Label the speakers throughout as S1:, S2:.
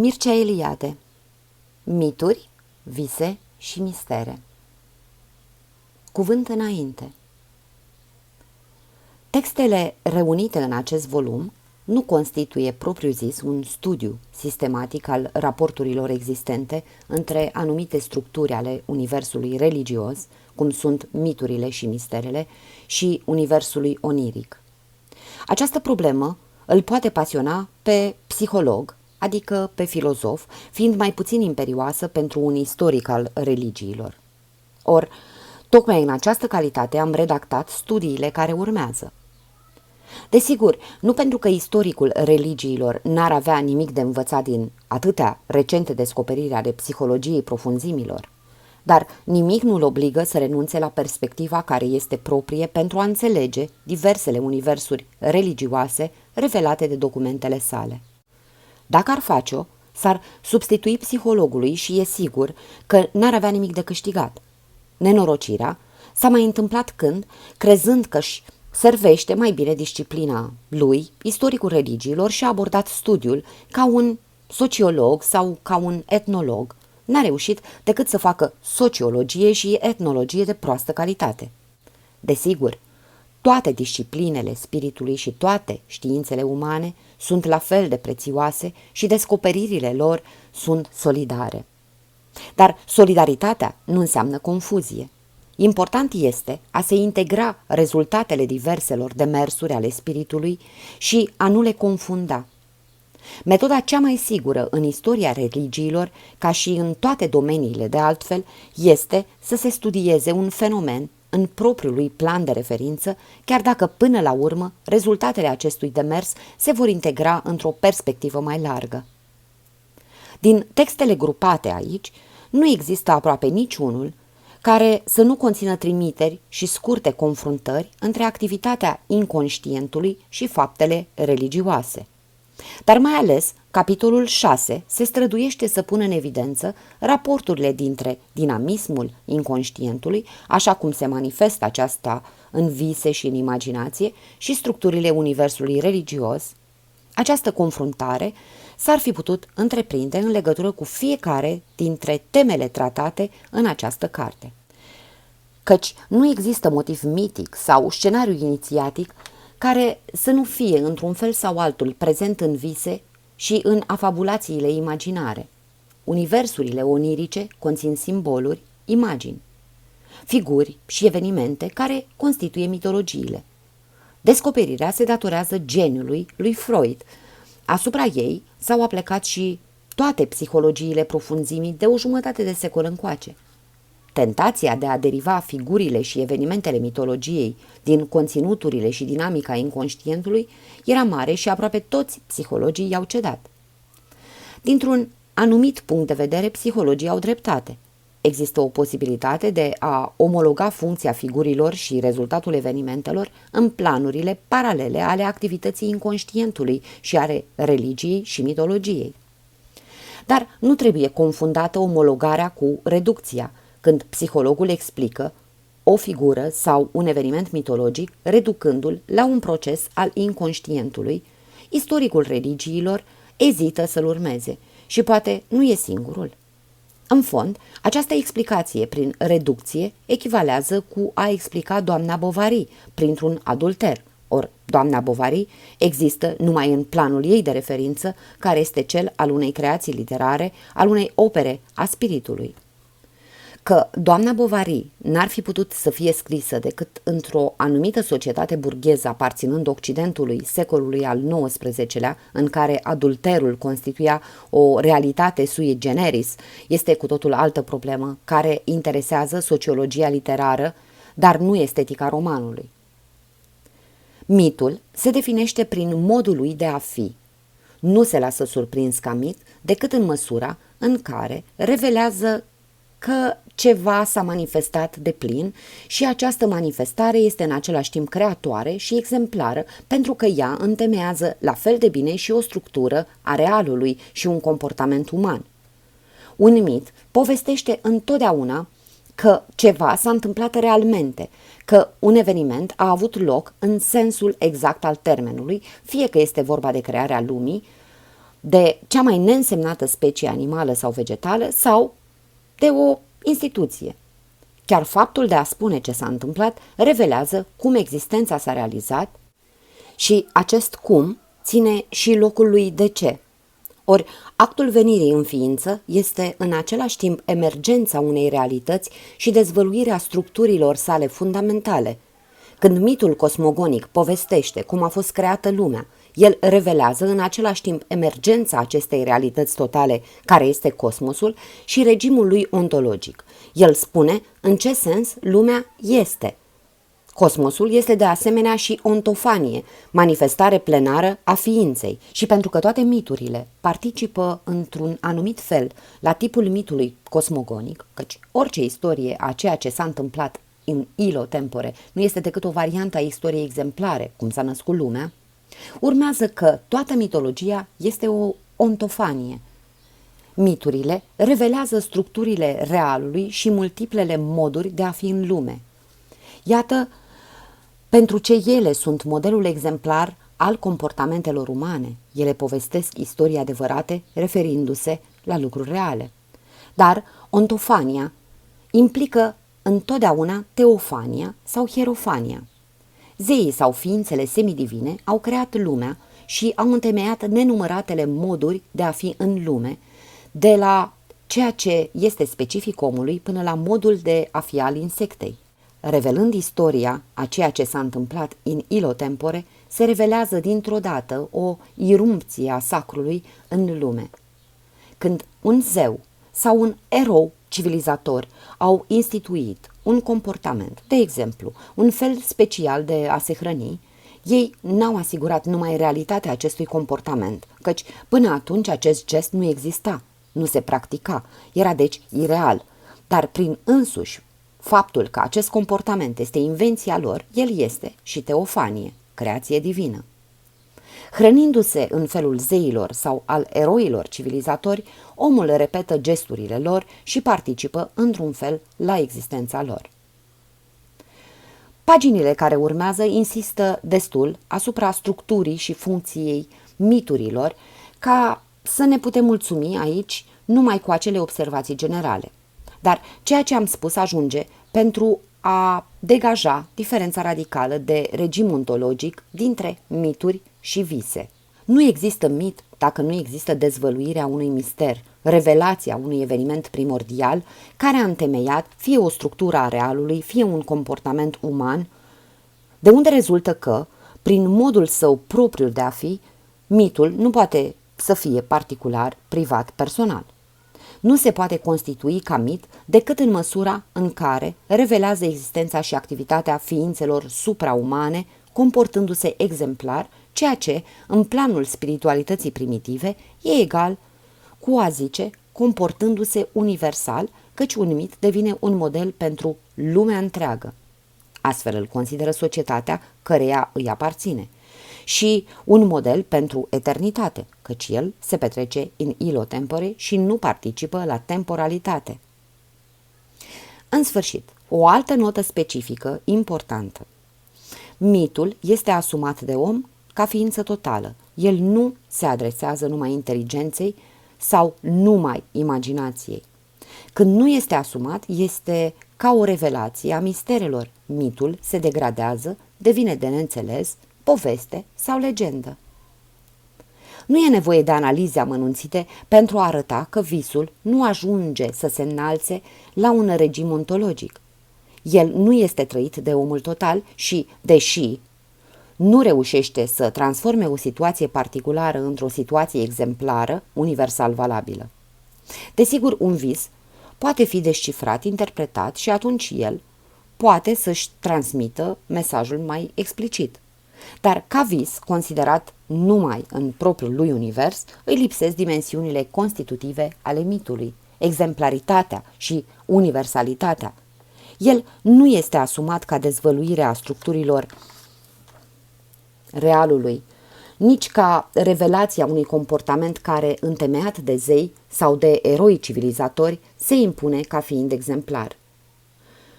S1: Mircea Eliade. Mituri, vise și mistere. Cuvânt înainte. Textele reunite în acest volum nu constituie propriu-zis un studiu sistematic al raporturilor existente între anumite structuri ale universului religios, cum sunt miturile și misterele, și universului oniric. Această problemă îl poate pasiona pe psiholog, adică pe filozof, fiind mai puțin imperioasă pentru un istoric al religiilor. Or, tocmai în această calitate am redactat studiile care urmează. Desigur, nu pentru că istoricul religiilor n-ar avea nimic de învățat din atâtea recente descoperiri ale psihologiei profunzimilor, dar nimic nu-l obligă să renunțe la perspectiva care este proprie pentru a înțelege diversele universuri religioase revelate de documentele sale. Dacă ar face-o, s-ar substitui psihologului și e sigur că n-ar avea nimic de câștigat. Nenorocirea s-a mai întâmplat când, crezând că și servește mai bine disciplina lui, istoricul religiilor, și a abordat studiul ca un sociolog sau ca un etnolog, n-a reușit decât să facă sociologie și etnologie de proastă calitate. Desigur, toate disciplinele spiritului și toate științele umane sunt la fel de prețioase și descoperirile lor sunt solidare. Dar solidaritatea nu înseamnă confuzie. Important este a se integra rezultatele diverselor demersuri ale spiritului și a nu le confunda. Metoda cea mai sigură în istoria religiilor, ca și în toate domeniile de altfel, este să se studieze un fenomen în propriul lui plan de referință, chiar dacă până la urmă rezultatele acestui demers se vor integra într-o perspectivă mai largă. Din textele grupate aici, nu există aproape niciunul care să nu conțină trimiteri și scurte confruntări între activitatea inconștientului și faptele religioase. Dar mai ales, capitolul 6 se străduiește să pună în evidență raporturile dintre dinamismul inconștientului, așa cum se manifestă aceasta în vise și în imaginație, și structurile universului religios. Această confruntare s-ar fi putut întreprinde în legătură cu fiecare dintre temele tratate în această carte. Căci nu există motiv mitic sau scenariu inițiatic care să nu fie într-un fel sau altul prezent în vise și în afabulațiile imaginare. Universurile onirice conțin simboluri, imagini, figuri și evenimente care constituie mitologiile. Descoperirea se datorează geniului lui Freud. Asupra ei s-au aplecat și toate psihologiile profunzimii de o jumătate de secol încoace – Tentația de a deriva figurile și evenimentele mitologiei din conținuturile și dinamica inconștientului era mare și aproape toți psihologii i-au cedat. Dintr-un anumit punct de vedere, psihologii au dreptate. Există o posibilitate de a omologa funcția figurilor și rezultatul evenimentelor în planurile paralele ale activității inconștientului și ale religiei și mitologiei. Dar nu trebuie confundată omologarea cu reducția – când psihologul explică o figură sau un eveniment mitologic, reducându-l la un proces al inconștientului, istoricul religiilor ezită să-l urmeze și poate nu e singurul. În fond, această explicație prin reducție echivalează cu a explica doamna Bovary printr-un adulter, ori doamna Bovary există numai în planul ei de referință, care este cel al unei creații literare, al unei opere a spiritului că doamna Bovary n-ar fi putut să fie scrisă decât într-o anumită societate burgheză aparținând Occidentului secolului al XIX-lea, în care adulterul constituia o realitate sui generis, este cu totul altă problemă care interesează sociologia literară, dar nu estetica romanului. Mitul se definește prin modul lui de a fi. Nu se lasă surprins ca mit decât în măsura în care revelează că ceva s-a manifestat de plin și această manifestare este în același timp creatoare și exemplară pentru că ea întemeiază la fel de bine și o structură a realului și un comportament uman. Un mit povestește întotdeauna că ceva s-a întâmplat realmente, că un eveniment a avut loc în sensul exact al termenului, fie că este vorba de crearea lumii, de cea mai neînsemnată specie animală sau vegetală sau de o instituție. Chiar faptul de a spune ce s-a întâmplat revelează cum existența s-a realizat și acest cum ține și locul lui de ce. Ori actul venirii în ființă este în același timp emergența unei realități și dezvăluirea structurilor sale fundamentale. Când mitul cosmogonic povestește cum a fost creată lumea, el revelează în același timp emergența acestei realități totale, care este cosmosul, și regimul lui ontologic. El spune în ce sens lumea este – Cosmosul este de asemenea și ontofanie, manifestare plenară a ființei și pentru că toate miturile participă într-un anumit fel la tipul mitului cosmogonic, căci orice istorie a ceea ce s-a întâmplat în ilo tempore nu este decât o variantă a istoriei exemplare, cum s-a născut lumea, urmează că toată mitologia este o ontofanie. Miturile revelează structurile realului și multiplele moduri de a fi în lume. Iată pentru ce ele sunt modelul exemplar al comportamentelor umane, ele povestesc istorii adevărate referindu-se la lucruri reale. Dar ontofania implică întotdeauna teofania sau hierofania. Zeii sau ființele semidivine au creat lumea și au întemeiat nenumăratele moduri de a fi în lume, de la ceea ce este specific omului până la modul de a fi al insectei. Revelând istoria a ceea ce s-a întâmplat în ilo tempore, se revelează dintr-o dată o irumpție a sacrului în lume. Când un zeu sau un erou civilizator au instituit un comportament, de exemplu, un fel special de a se hrăni, ei n-au asigurat numai realitatea acestui comportament, căci până atunci acest gest nu exista, nu se practica, era deci ireal, dar prin însuși Faptul că acest comportament este invenția lor, el este și teofanie, creație divină. Hrănindu-se în felul zeilor sau al eroilor civilizatori, omul repetă gesturile lor și participă într-un fel la existența lor. Paginile care urmează insistă destul asupra structurii și funcției miturilor ca să ne putem mulțumi aici numai cu acele observații generale. Dar ceea ce am spus ajunge pentru a degaja diferența radicală de regim ontologic dintre mituri și vise. Nu există mit dacă nu există dezvăluirea unui mister, revelația unui eveniment primordial care a întemeiat fie o structură a realului, fie un comportament uman, de unde rezultă că, prin modul său propriu de a fi, mitul nu poate să fie particular, privat, personal nu se poate constitui ca mit decât în măsura în care revelează existența și activitatea ființelor supraumane, comportându-se exemplar, ceea ce, în planul spiritualității primitive, e egal cu a zice comportându-se universal, căci un mit devine un model pentru lumea întreagă. Astfel îl consideră societatea căreia îi aparține și un model pentru eternitate, căci el se petrece în ilo tempore și nu participă la temporalitate. În sfârșit, o altă notă specifică importantă. Mitul este asumat de om ca ființă totală. El nu se adresează numai inteligenței sau numai imaginației. Când nu este asumat, este ca o revelație a misterelor. Mitul se degradează, devine de neînțeles, poveste sau legendă. Nu e nevoie de analize amănunțite pentru a arăta că visul nu ajunge să se înalțe la un regim ontologic. El nu este trăit de omul total și, deși nu reușește să transforme o situație particulară într-o situație exemplară, universal valabilă. Desigur, un vis poate fi descifrat, interpretat și atunci el poate să-și transmită mesajul mai explicit. Dar ca vis, considerat numai în propriul lui univers, îi lipsesc dimensiunile constitutive ale mitului, exemplaritatea și universalitatea. El nu este asumat ca dezvăluire a structurilor realului, nici ca revelația unui comportament care, întemeiat de zei sau de eroi civilizatori, se impune ca fiind exemplar.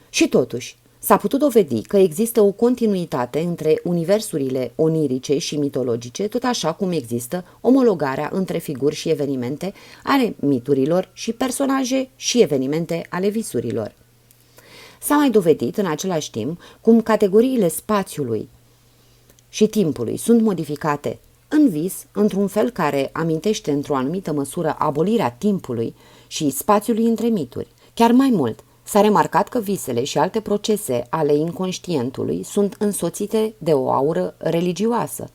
S1: Și totuși, S-a putut dovedi că există o continuitate între universurile onirice și mitologice, tot așa cum există omologarea între figuri și evenimente ale miturilor și personaje și evenimente ale visurilor. S-a mai dovedit în același timp cum categoriile spațiului și timpului sunt modificate în vis într-un fel care amintește într-o anumită măsură abolirea timpului și spațiului între mituri. Chiar mai mult, S-a remarcat că visele și alte procese ale inconștientului sunt însoțite de o aură religioasă.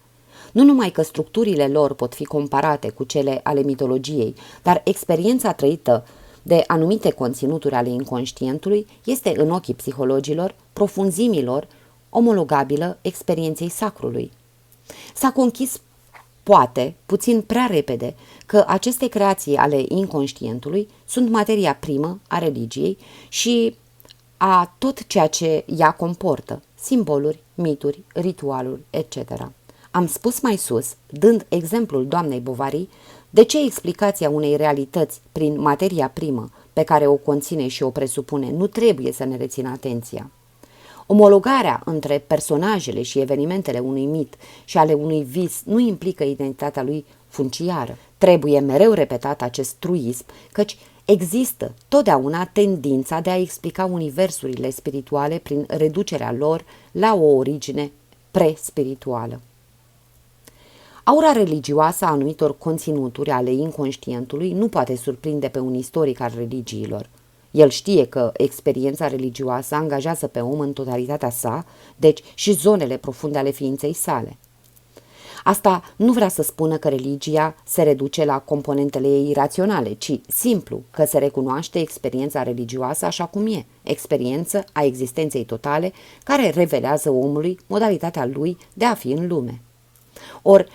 S1: Nu numai că structurile lor pot fi comparate cu cele ale mitologiei, dar experiența trăită de anumite conținuturi ale inconștientului este în ochii psihologilor, profunzimilor, omologabilă experienței sacrului. S-a conchis poate, puțin prea repede, că aceste creații ale inconștientului sunt materia primă a religiei și a tot ceea ce ea comportă, simboluri, mituri, ritualuri, etc. Am spus mai sus, dând exemplul doamnei Bovary, de ce explicația unei realități prin materia primă pe care o conține și o presupune nu trebuie să ne rețină atenția. Omologarea între personajele și evenimentele unui mit și ale unui vis nu implică identitatea lui funciară. Trebuie mereu repetat acest truism, căci există totdeauna tendința de a explica universurile spirituale prin reducerea lor la o origine pre-spirituală. Aura religioasă a anumitor conținuturi ale inconștientului nu poate surprinde pe un istoric al religiilor. El știe că experiența religioasă angajează pe om în totalitatea sa, deci și zonele profunde ale ființei sale. Asta nu vrea să spună că religia se reduce la componentele ei iraționale, ci simplu că se recunoaște experiența religioasă așa cum e, experiență a existenței totale care revelează omului modalitatea lui de a fi în lume. Or,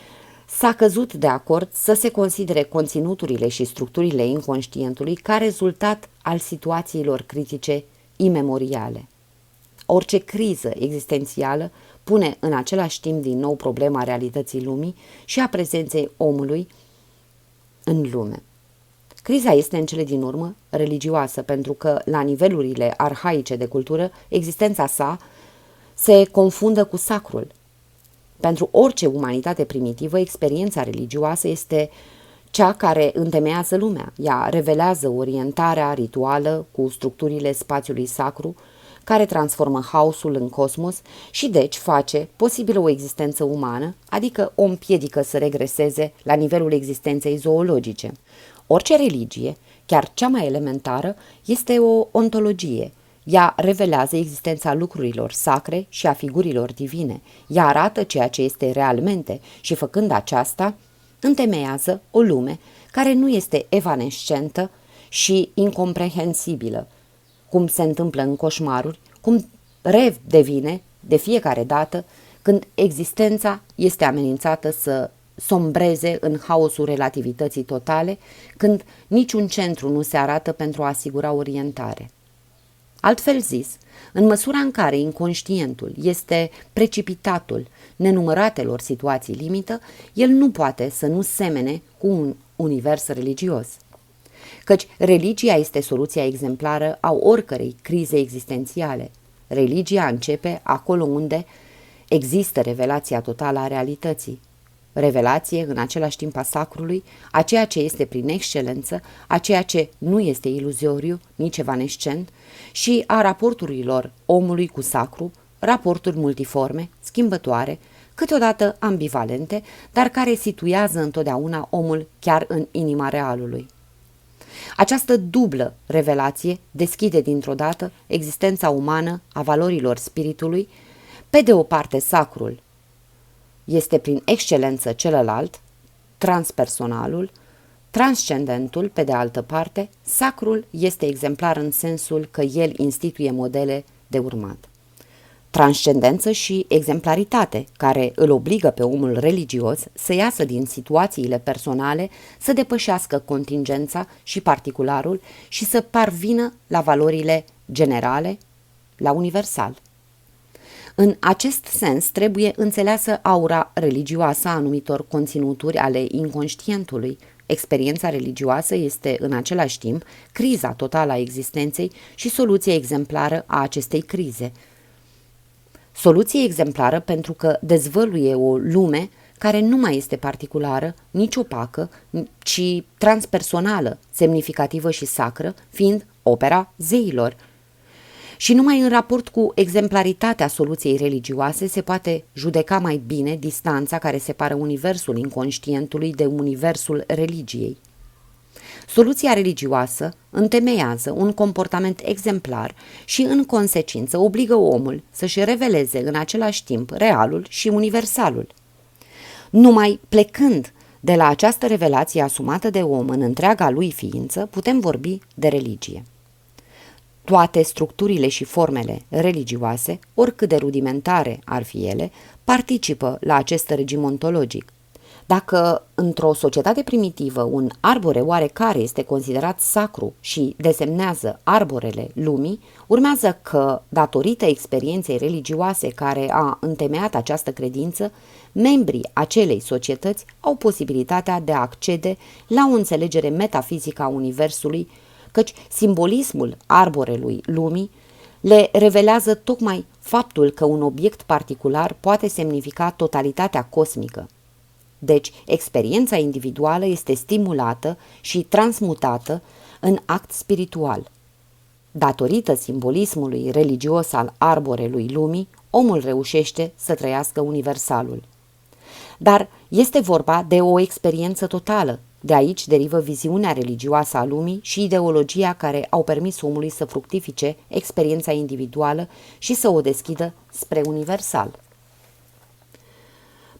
S1: s-a căzut de acord să se considere conținuturile și structurile inconștientului ca rezultat al situațiilor critice imemoriale. Orice criză existențială pune în același timp din nou problema realității lumii și a prezenței omului în lume. Criza este în cele din urmă religioasă, pentru că la nivelurile arhaice de cultură, existența sa se confundă cu sacrul, pentru orice umanitate primitivă, experiența religioasă este cea care întemeiază lumea. Ea revelează orientarea rituală cu structurile spațiului sacru, care transformă haosul în cosmos și deci face posibilă o existență umană, adică o împiedică să regreseze la nivelul existenței zoologice. Orice religie, chiar cea mai elementară, este o ontologie, ea revelează existența lucrurilor sacre și a figurilor divine. Ea arată ceea ce este realmente și, făcând aceasta, întemeiază o lume care nu este evanescentă și incomprehensibilă, cum se întâmplă în coșmaruri, cum rev devine de fiecare dată când existența este amenințată să sombreze în haosul relativității totale, când niciun centru nu se arată pentru a asigura orientare. Altfel zis, în măsura în care inconștientul este precipitatul nenumăratelor situații limită, el nu poate să nu semene cu un univers religios. Căci religia este soluția exemplară a oricărei crize existențiale. Religia începe acolo unde există revelația totală a realității, revelație în același timp a sacrului, a ceea ce este prin excelență, a ceea ce nu este iluzioriu, nici evanescent, și a raporturilor omului cu sacru, raporturi multiforme, schimbătoare, câteodată ambivalente, dar care situează întotdeauna omul chiar în inima realului. Această dublă revelație deschide dintr-o dată existența umană a valorilor spiritului, pe de o parte sacrul, este prin excelență celălalt, transpersonalul, transcendentul, pe de altă parte, sacrul este exemplar în sensul că el instituie modele de urmat. Transcendență și exemplaritate, care îl obligă pe omul religios să iasă din situațiile personale, să depășească contingența și particularul și să parvină la valorile generale, la universal. În acest sens trebuie înțeleasă aura religioasă a anumitor conținuturi ale inconștientului. Experiența religioasă este în același timp criza totală a existenței și soluția exemplară a acestei crize. Soluție exemplară pentru că dezvăluie o lume care nu mai este particulară, nici opacă, ci transpersonală, semnificativă și sacră, fiind opera zeilor. Și numai în raport cu exemplaritatea soluției religioase se poate judeca mai bine distanța care separă universul inconștientului de universul religiei. Soluția religioasă întemeiază un comportament exemplar și, în consecință, obligă omul să-și reveleze în același timp realul și universalul. Numai plecând de la această revelație asumată de om în întreaga lui ființă, putem vorbi de religie. Toate structurile și formele religioase, oricât de rudimentare ar fi ele, participă la acest regim ontologic. Dacă într-o societate primitivă un arbore oarecare este considerat sacru și desemnează arborele lumii, urmează că, datorită experienței religioase care a întemeiat această credință, membrii acelei societăți au posibilitatea de a accede la o înțelegere metafizică a Universului, căci simbolismul arborelui lumii le revelează tocmai faptul că un obiect particular poate semnifica totalitatea cosmică. Deci, experiența individuală este stimulată și transmutată în act spiritual. Datorită simbolismului religios al arborelui lumii, omul reușește să trăiască universalul. Dar este vorba de o experiență totală. De aici derivă viziunea religioasă a lumii și ideologia care au permis omului să fructifice experiența individuală și să o deschidă spre universal.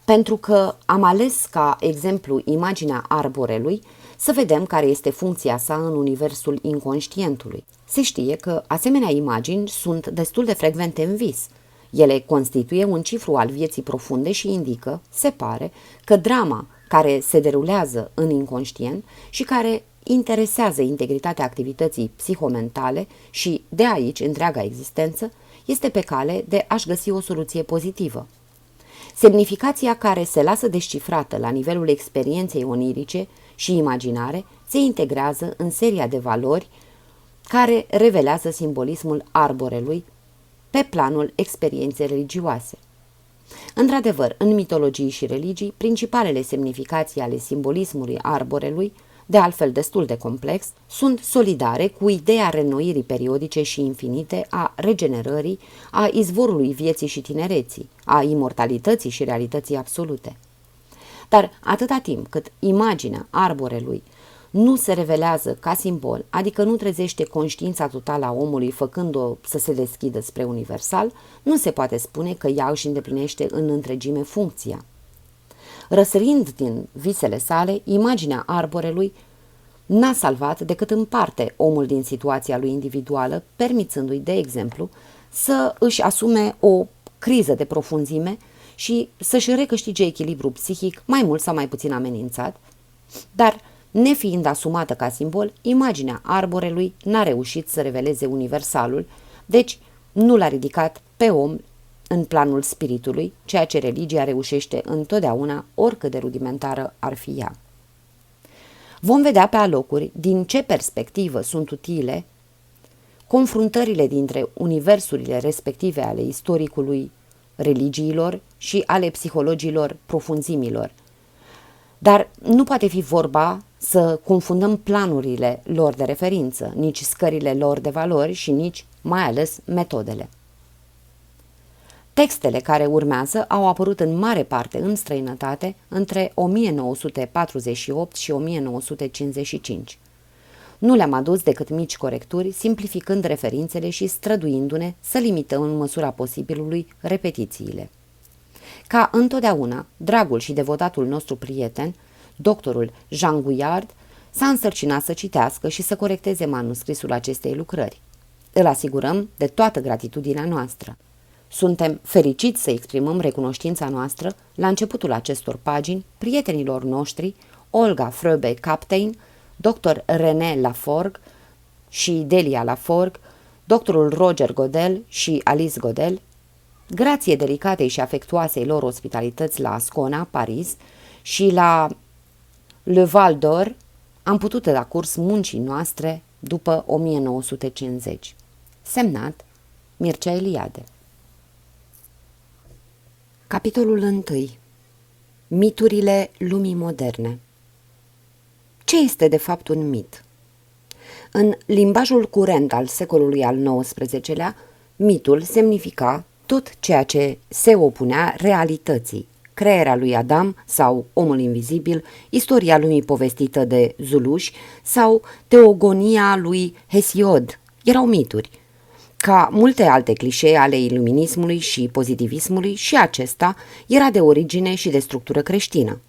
S1: Pentru că am ales ca exemplu imaginea arborelui, să vedem care este funcția sa în universul inconștientului. Se știe că asemenea imagini sunt destul de frecvente în vis – ele constituie un cifru al vieții profunde și indică, se pare, că drama care se derulează în inconștient și care interesează integritatea activității psihomentale și, de aici, întreaga existență, este pe cale de a-și găsi o soluție pozitivă. Semnificația care se lasă descifrată la nivelul experienței onirice și imaginare se integrează în seria de valori care revelează simbolismul arborelui pe planul experienței religioase. Într-adevăr, în mitologii și religii, principalele semnificații ale simbolismului arborelui, de altfel destul de complex, sunt solidare cu ideea renoirii periodice și infinite, a regenerării, a izvorului vieții și tinereții, a imortalității și realității absolute. Dar atâta timp cât imaginea arborelui nu se revelează ca simbol, adică nu trezește conștiința totală a omului făcând-o să se deschidă spre universal, nu se poate spune că ea își îndeplinește în întregime funcția. Răsărind din visele sale, imaginea arborelui n-a salvat decât în parte omul din situația lui individuală, permițându-i, de exemplu, să își asume o criză de profunzime și să-și recâștige echilibru psihic mai mult sau mai puțin amenințat, dar Nefiind asumată ca simbol, imaginea arborelui n-a reușit să reveleze universalul, deci nu l-a ridicat pe om în planul spiritului, ceea ce religia reușește întotdeauna, oricât de rudimentară ar fi ea. Vom vedea pe alocuri din ce perspectivă sunt utile confruntările dintre universurile respective ale istoricului religiilor și ale psihologilor profunzimilor. Dar nu poate fi vorba să confundăm planurile lor de referință, nici scările lor de valori și nici, mai ales, metodele. Textele care urmează au apărut în mare parte în străinătate între 1948 și 1955. Nu le-am adus decât mici corecturi, simplificând referințele și străduindu-ne să limităm în măsura posibilului repetițiile. Ca întotdeauna, dragul și devotatul nostru prieten – Doctorul Jean Gouillard s-a însărcinat să citească și să corecteze manuscrisul acestei lucrări. Îl asigurăm de toată gratitudinea noastră. Suntem fericiți să exprimăm recunoștința noastră la începutul acestor pagini prietenilor noștri Olga Fröbe Captain, dr. René Laforgue și Delia Laforgue, doctorul Roger Godel și Alice Godel, grație delicatei și afectuoasei lor ospitalități la Ascona, Paris, și la le Val d'Or, am putut da curs muncii noastre după 1950. Semnat Mircea Eliade Capitolul 1. Miturile lumii moderne Ce este de fapt un mit? În limbajul curent al secolului al XIX-lea, mitul semnifica tot ceea ce se opunea realității, crearea lui Adam sau omul invizibil, istoria lumii povestită de Zuluși sau teogonia lui Hesiod. Erau mituri, ca multe alte clișee ale iluminismului și pozitivismului, și acesta era de origine și de structură creștină.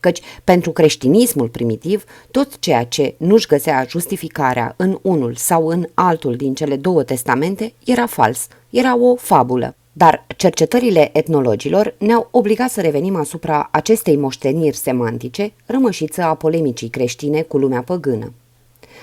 S1: Căci pentru creștinismul primitiv, tot ceea ce nu-și găsea justificarea în unul sau în altul din cele două testamente era fals, era o fabulă. Dar cercetările etnologilor ne-au obligat să revenim asupra acestei moșteniri semantice, rămășiță a polemicii creștine cu lumea păgână.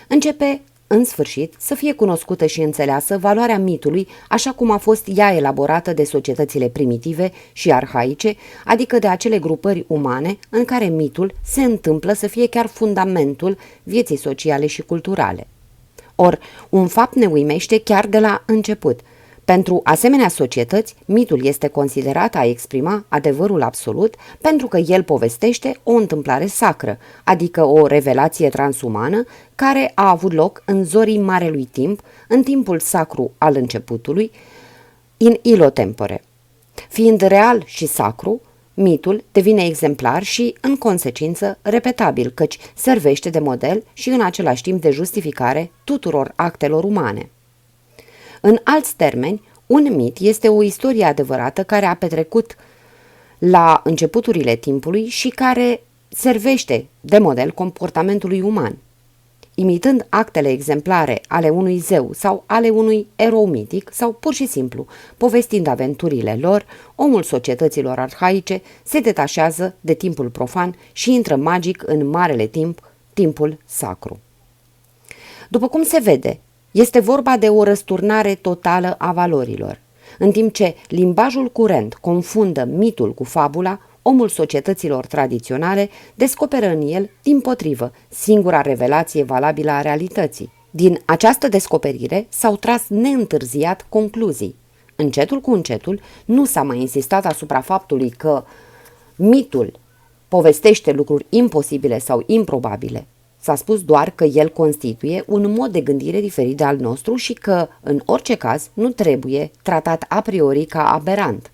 S1: Începe în sfârșit, să fie cunoscută și înțeleasă valoarea mitului așa cum a fost ea elaborată de societățile primitive și arhaice, adică de acele grupări umane în care mitul se întâmplă să fie chiar fundamentul vieții sociale și culturale. Or, un fapt ne uimește chiar de la început – pentru asemenea societăți, mitul este considerat a exprima adevărul absolut pentru că el povestește o întâmplare sacră, adică o revelație transumană care a avut loc în zorii marelui timp, în timpul sacru al începutului, in ilo tempore. Fiind real și sacru, mitul devine exemplar și, în consecință, repetabil, căci servește de model și în același timp de justificare tuturor actelor umane. În alți termeni, un mit este o istorie adevărată care a petrecut la începuturile timpului și care servește de model comportamentului uman. Imitând actele exemplare ale unui zeu sau ale unui erou mitic sau pur și simplu povestind aventurile lor, omul societăților arhaice se detașează de timpul profan și intră magic în marele timp, timpul sacru. După cum se vede, este vorba de o răsturnare totală a valorilor. În timp ce limbajul curent confundă mitul cu fabula, omul societăților tradiționale descoperă în el, din potrivă, singura revelație valabilă a realității. Din această descoperire s-au tras neîntârziat concluzii. Încetul cu încetul nu s-a mai insistat asupra faptului că mitul povestește lucruri imposibile sau improbabile, S-a spus doar că el constituie un mod de gândire diferit de al nostru și că, în orice caz, nu trebuie tratat a priori ca aberant.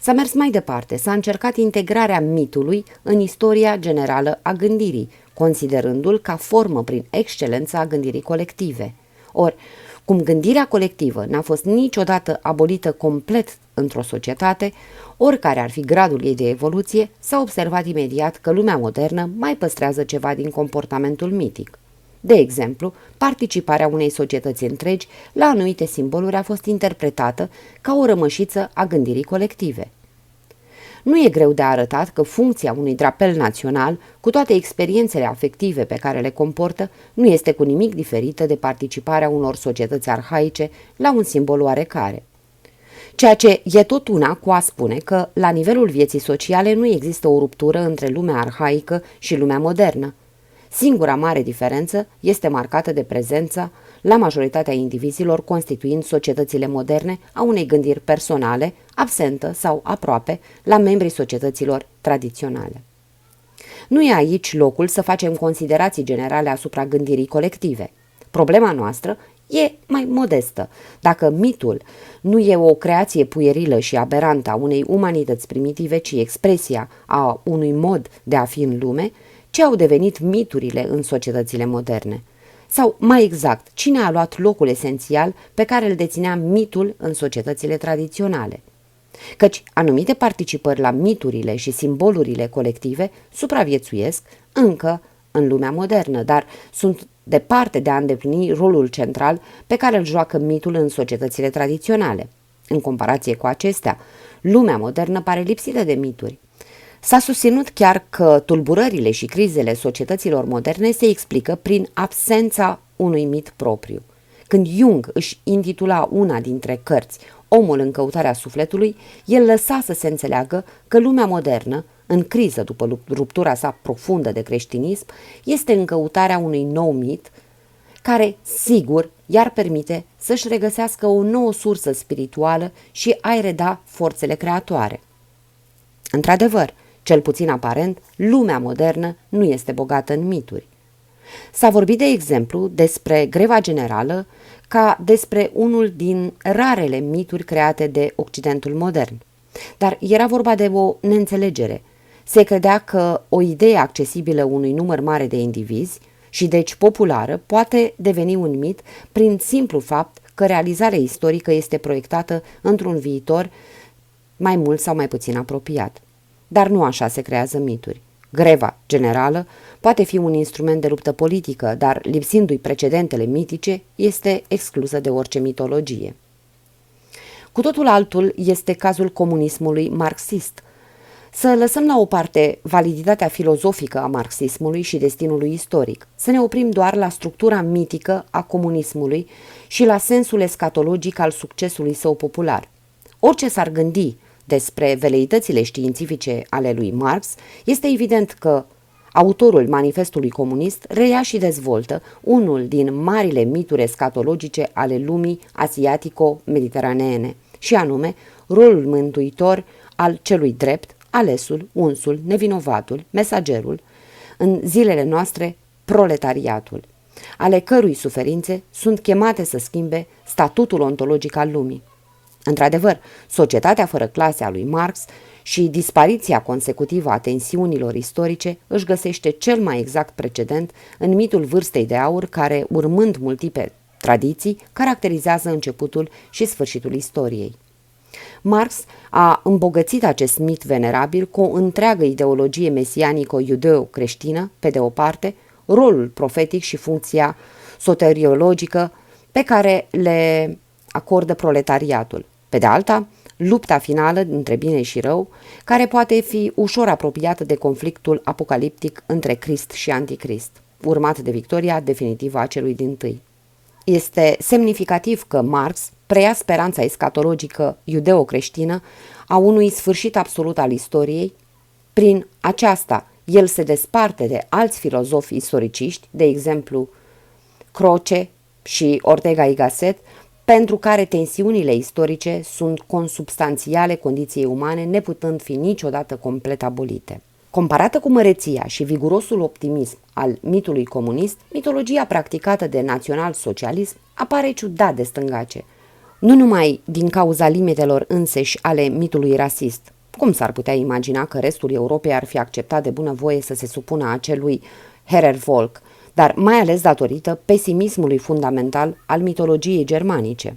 S1: S-a mers mai departe, s-a încercat integrarea mitului în istoria generală a gândirii, considerându-l ca formă prin excelență a gândirii colective. Ori, cum gândirea colectivă n-a fost niciodată abolită complet într-o societate, oricare ar fi gradul ei de evoluție, s-a observat imediat că lumea modernă mai păstrează ceva din comportamentul mitic. De exemplu, participarea unei societăți întregi la anumite simboluri a fost interpretată ca o rămășiță a gândirii colective. Nu e greu de arătat că funcția unui drapel național, cu toate experiențele afective pe care le comportă, nu este cu nimic diferită de participarea unor societăți arhaice la un simbol oarecare. Ceea ce e tot una cu a spune că, la nivelul vieții sociale, nu există o ruptură între lumea arhaică și lumea modernă. Singura mare diferență este marcată de prezența, la majoritatea indivizilor constituind societățile moderne, a unei gândiri personale, absentă sau aproape, la membrii societăților tradiționale. Nu e aici locul să facem considerații generale asupra gândirii colective. Problema noastră e mai modestă. Dacă mitul nu e o creație puierilă și aberantă a unei umanități primitive, ci expresia a unui mod de a fi în lume, ce au devenit miturile în societățile moderne? Sau, mai exact, cine a luat locul esențial pe care îl deținea mitul în societățile tradiționale? Căci anumite participări la miturile și simbolurile colective supraviețuiesc încă în lumea modernă, dar sunt departe de a îndeplini rolul central pe care îl joacă mitul în societățile tradiționale. În comparație cu acestea, lumea modernă pare lipsită de mituri. S-a susținut chiar că tulburările și crizele societăților moderne se explică prin absența unui mit propriu. Când Jung își intitula una dintre cărți Omul în căutarea sufletului, el lăsa să se înțeleagă că lumea modernă, în criză după ruptura sa profundă de creștinism, este în căutarea unui nou mit care, sigur, i-ar permite să-și regăsească o nouă sursă spirituală și a-i reda forțele creatoare. Într-adevăr, cel puțin aparent, lumea modernă nu este bogată în mituri. S-a vorbit, de exemplu, despre greva generală ca despre unul din rarele mituri create de Occidentul modern. Dar era vorba de o neînțelegere. Se credea că o idee accesibilă unui număr mare de indivizi și deci populară poate deveni un mit prin simplu fapt că realizarea istorică este proiectată într-un viitor mai mult sau mai puțin apropiat. Dar nu așa se creează mituri. Greva generală poate fi un instrument de luptă politică, dar lipsindu-i precedentele mitice, este exclusă de orice mitologie. Cu totul altul este cazul comunismului marxist. Să lăsăm la o parte validitatea filozofică a marxismului și destinului istoric, să ne oprim doar la structura mitică a comunismului și la sensul escatologic al succesului său popular. Orice s-ar gândi despre veleitățile științifice ale lui Marx, este evident că autorul manifestului comunist reia și dezvoltă unul din marile mituri escatologice ale lumii asiatico-mediteraneene, și anume rolul mântuitor al celui drept, alesul, unsul, nevinovatul, mesagerul, în zilele noastre proletariatul, ale cărui suferințe sunt chemate să schimbe statutul ontologic al lumii. Într-adevăr, societatea fără clase a lui Marx și dispariția consecutivă a tensiunilor istorice își găsește cel mai exact precedent în mitul vârstei de aur care, urmând multiple tradiții, caracterizează începutul și sfârșitul istoriei. Marx a îmbogățit acest mit venerabil cu o întreagă ideologie mesianico-iudeo-creștină, pe de o parte, rolul profetic și funcția soteriologică pe care le acordă proletariatul. Pe de alta, lupta finală între bine și rău, care poate fi ușor apropiată de conflictul apocaliptic între Crist și Anticrist, urmat de victoria definitivă a celui din tâi. Este semnificativ că Marx preia speranța escatologică iudeo-creștină a unui sfârșit absolut al istoriei. Prin aceasta, el se desparte de alți filozofi istoriciști, de exemplu Croce și Ortega y Gasset, pentru care tensiunile istorice sunt consubstanțiale condiției umane, neputând fi niciodată complet abolite. Comparată cu măreția și vigurosul optimism al mitului comunist, mitologia practicată de național-socialism apare ciudat de stângace, nu numai din cauza limitelor înseși ale mitului rasist. Cum s-ar putea imagina că restul Europei ar fi acceptat de bunăvoie să se supună acelui Herervolk, dar mai ales datorită pesimismului fundamental al mitologiei germanice.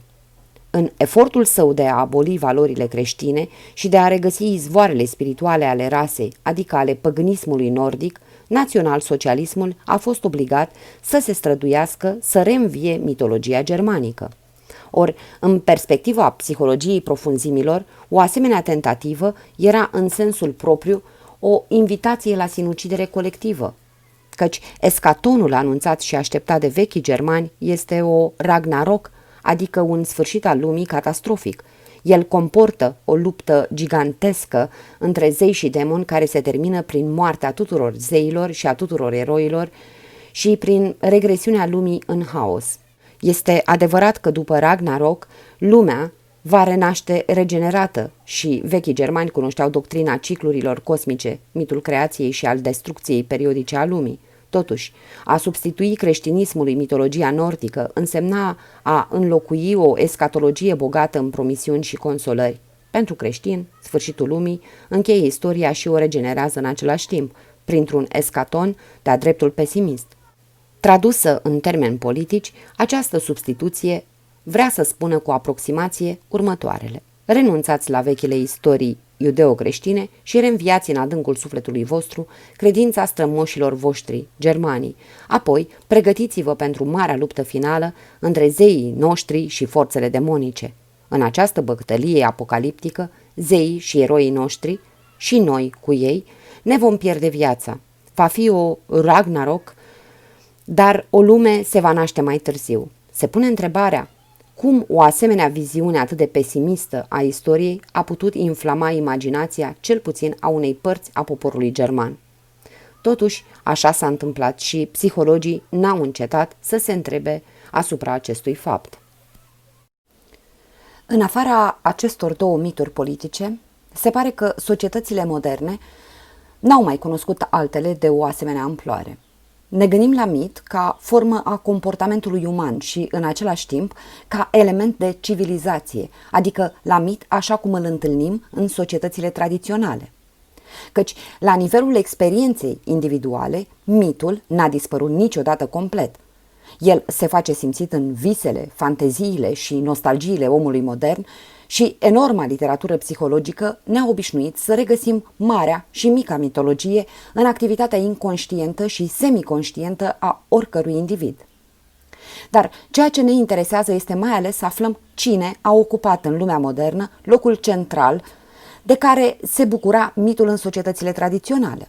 S1: În efortul său de a aboli valorile creștine și de a regăsi izvoarele spirituale ale rasei, adică ale păgânismului nordic, național-socialismul a fost obligat să se străduiască să reînvie mitologia germanică. Ori, în perspectiva psihologiei profunzimilor, o asemenea tentativă era în sensul propriu o invitație la sinucidere colectivă, căci escatonul anunțat și așteptat de vechii germani este o Ragnarok, adică un sfârșit al lumii catastrofic. El comportă o luptă gigantescă între zei și demoni care se termină prin moartea tuturor zeilor și a tuturor eroilor și prin regresiunea lumii în haos. Este adevărat că după Ragnarok, lumea va renaște regenerată și vechii germani cunoșteau doctrina ciclurilor cosmice, mitul creației și al destrucției periodice a lumii. Totuși, a substitui creștinismului mitologia nordică însemna a înlocui o escatologie bogată în promisiuni și consolări. Pentru creștin, sfârșitul lumii încheie istoria și o regenerează în același timp, printr-un escaton de-a dreptul pesimist. Tradusă în termeni politici, această substituție vrea să spună cu aproximație următoarele. Renunțați la vechile istorii iudeo-creștine și reînviați în adâncul sufletului vostru credința strămoșilor voștri, germanii. Apoi, pregătiți-vă pentru marea luptă finală între zeii noștri și forțele demonice. În această bătălie apocaliptică, zeii și eroii noștri, și noi cu ei, ne vom pierde viața. Va fi o Ragnarok, dar o lume se va naște mai târziu. Se pune întrebarea, cum o asemenea viziune atât de pesimistă a istoriei a putut inflama imaginația, cel puțin a unei părți a poporului german. Totuși, așa s-a întâmplat și psihologii n-au încetat să se întrebe asupra acestui fapt. În afara acestor două mituri politice, Se pare că societățile moderne n-au mai cunoscut altele de o asemenea amploare. Ne gândim la mit ca formă a comportamentului uman și, în același timp, ca element de civilizație, adică la mit așa cum îl întâlnim în societățile tradiționale. Căci, la nivelul experienței individuale, mitul n-a dispărut niciodată complet. El se face simțit în visele, fanteziile și nostalgiile omului modern și enorma literatură psihologică ne-a obișnuit să regăsim marea și mica mitologie în activitatea inconștientă și semiconștientă a oricărui individ. Dar ceea ce ne interesează este mai ales să aflăm cine a ocupat în lumea modernă locul central de care se bucura mitul în societățile tradiționale.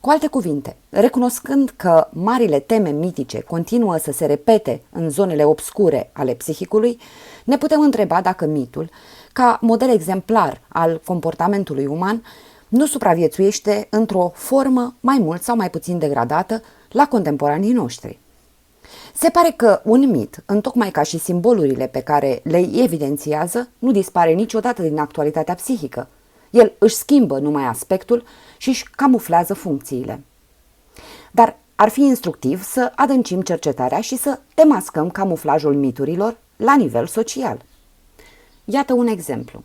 S1: Cu alte cuvinte, recunoscând că marile teme mitice continuă să se repete în zonele obscure ale psihicului, ne putem întreba dacă mitul, ca model exemplar al comportamentului uman, nu supraviețuiește într-o formă mai mult sau mai puțin degradată la contemporanii noștri. Se pare că un mit, întocmai ca și simbolurile pe care le evidențiază, nu dispare niciodată din actualitatea psihică. El își schimbă numai aspectul și își camuflează funcțiile. Dar ar fi instructiv să adâncim cercetarea și să demascăm camuflajul miturilor la nivel social. Iată un exemplu.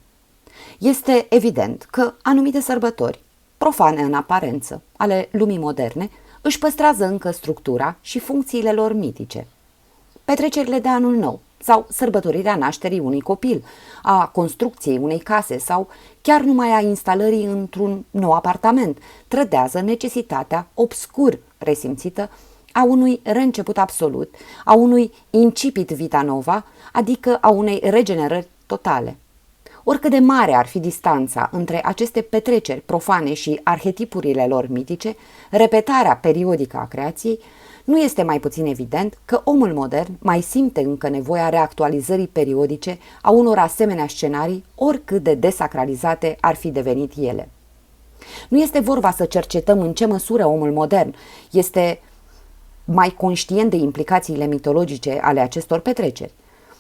S1: Este evident că anumite sărbători, profane în aparență, ale lumii moderne, își păstrează încă structura și funcțiile lor mitice. Petrecerile de anul nou sau sărbătorirea nașterii unui copil, a construcției unei case sau chiar numai a instalării într-un nou apartament, trădează necesitatea obscur resimțită a unui reînceput absolut, a unui incipit vita nova, adică a unei regenerări totale. Oricât de mare ar fi distanța între aceste petreceri profane și arhetipurile lor mitice, repetarea periodică a creației, nu este mai puțin evident că omul modern mai simte încă nevoia reactualizării periodice a unor asemenea scenarii, oricât de desacralizate ar fi devenit ele. Nu este vorba să cercetăm în ce măsură omul modern este mai conștient de implicațiile mitologice ale acestor petreceri.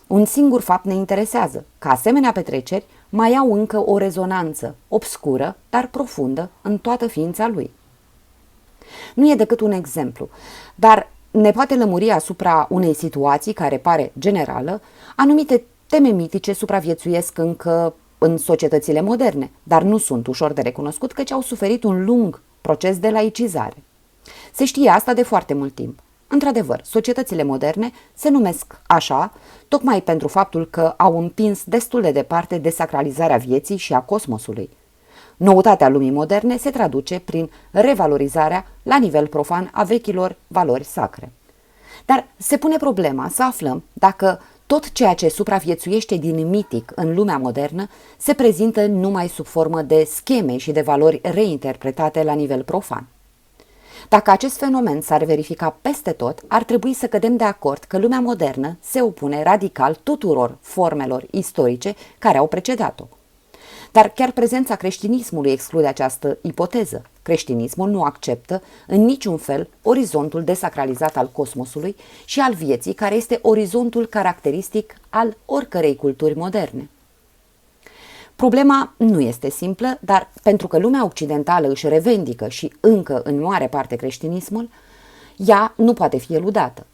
S1: Un singur fapt ne interesează, că asemenea petreceri mai au încă o rezonanță, obscură, dar profundă, în toată ființa lui. Nu e decât un exemplu, dar ne poate lămuri asupra unei situații care pare generală, anumite teme mitice supraviețuiesc încă în societățile moderne, dar nu sunt ușor de recunoscut căci au suferit un lung proces de laicizare. Se știe asta de foarte mult timp. Într-adevăr, societățile moderne se numesc așa tocmai pentru faptul că au împins destul de departe desacralizarea vieții și a cosmosului. Noutatea lumii moderne se traduce prin revalorizarea la nivel profan a vechilor valori sacre. Dar se pune problema să aflăm dacă tot ceea ce supraviețuiește din mitic în lumea modernă se prezintă numai sub formă de scheme și de valori reinterpretate la nivel profan. Dacă acest fenomen s-ar verifica peste tot, ar trebui să cădem de acord că lumea modernă se opune radical tuturor formelor istorice care au precedat-o. Dar chiar prezența creștinismului exclude această ipoteză. Creștinismul nu acceptă în niciun fel orizontul desacralizat al cosmosului și al vieții, care este orizontul caracteristic al oricărei culturi moderne. Problema nu este simplă, dar pentru că lumea occidentală își revendică și încă în mare parte creștinismul, ea nu poate fi eludată.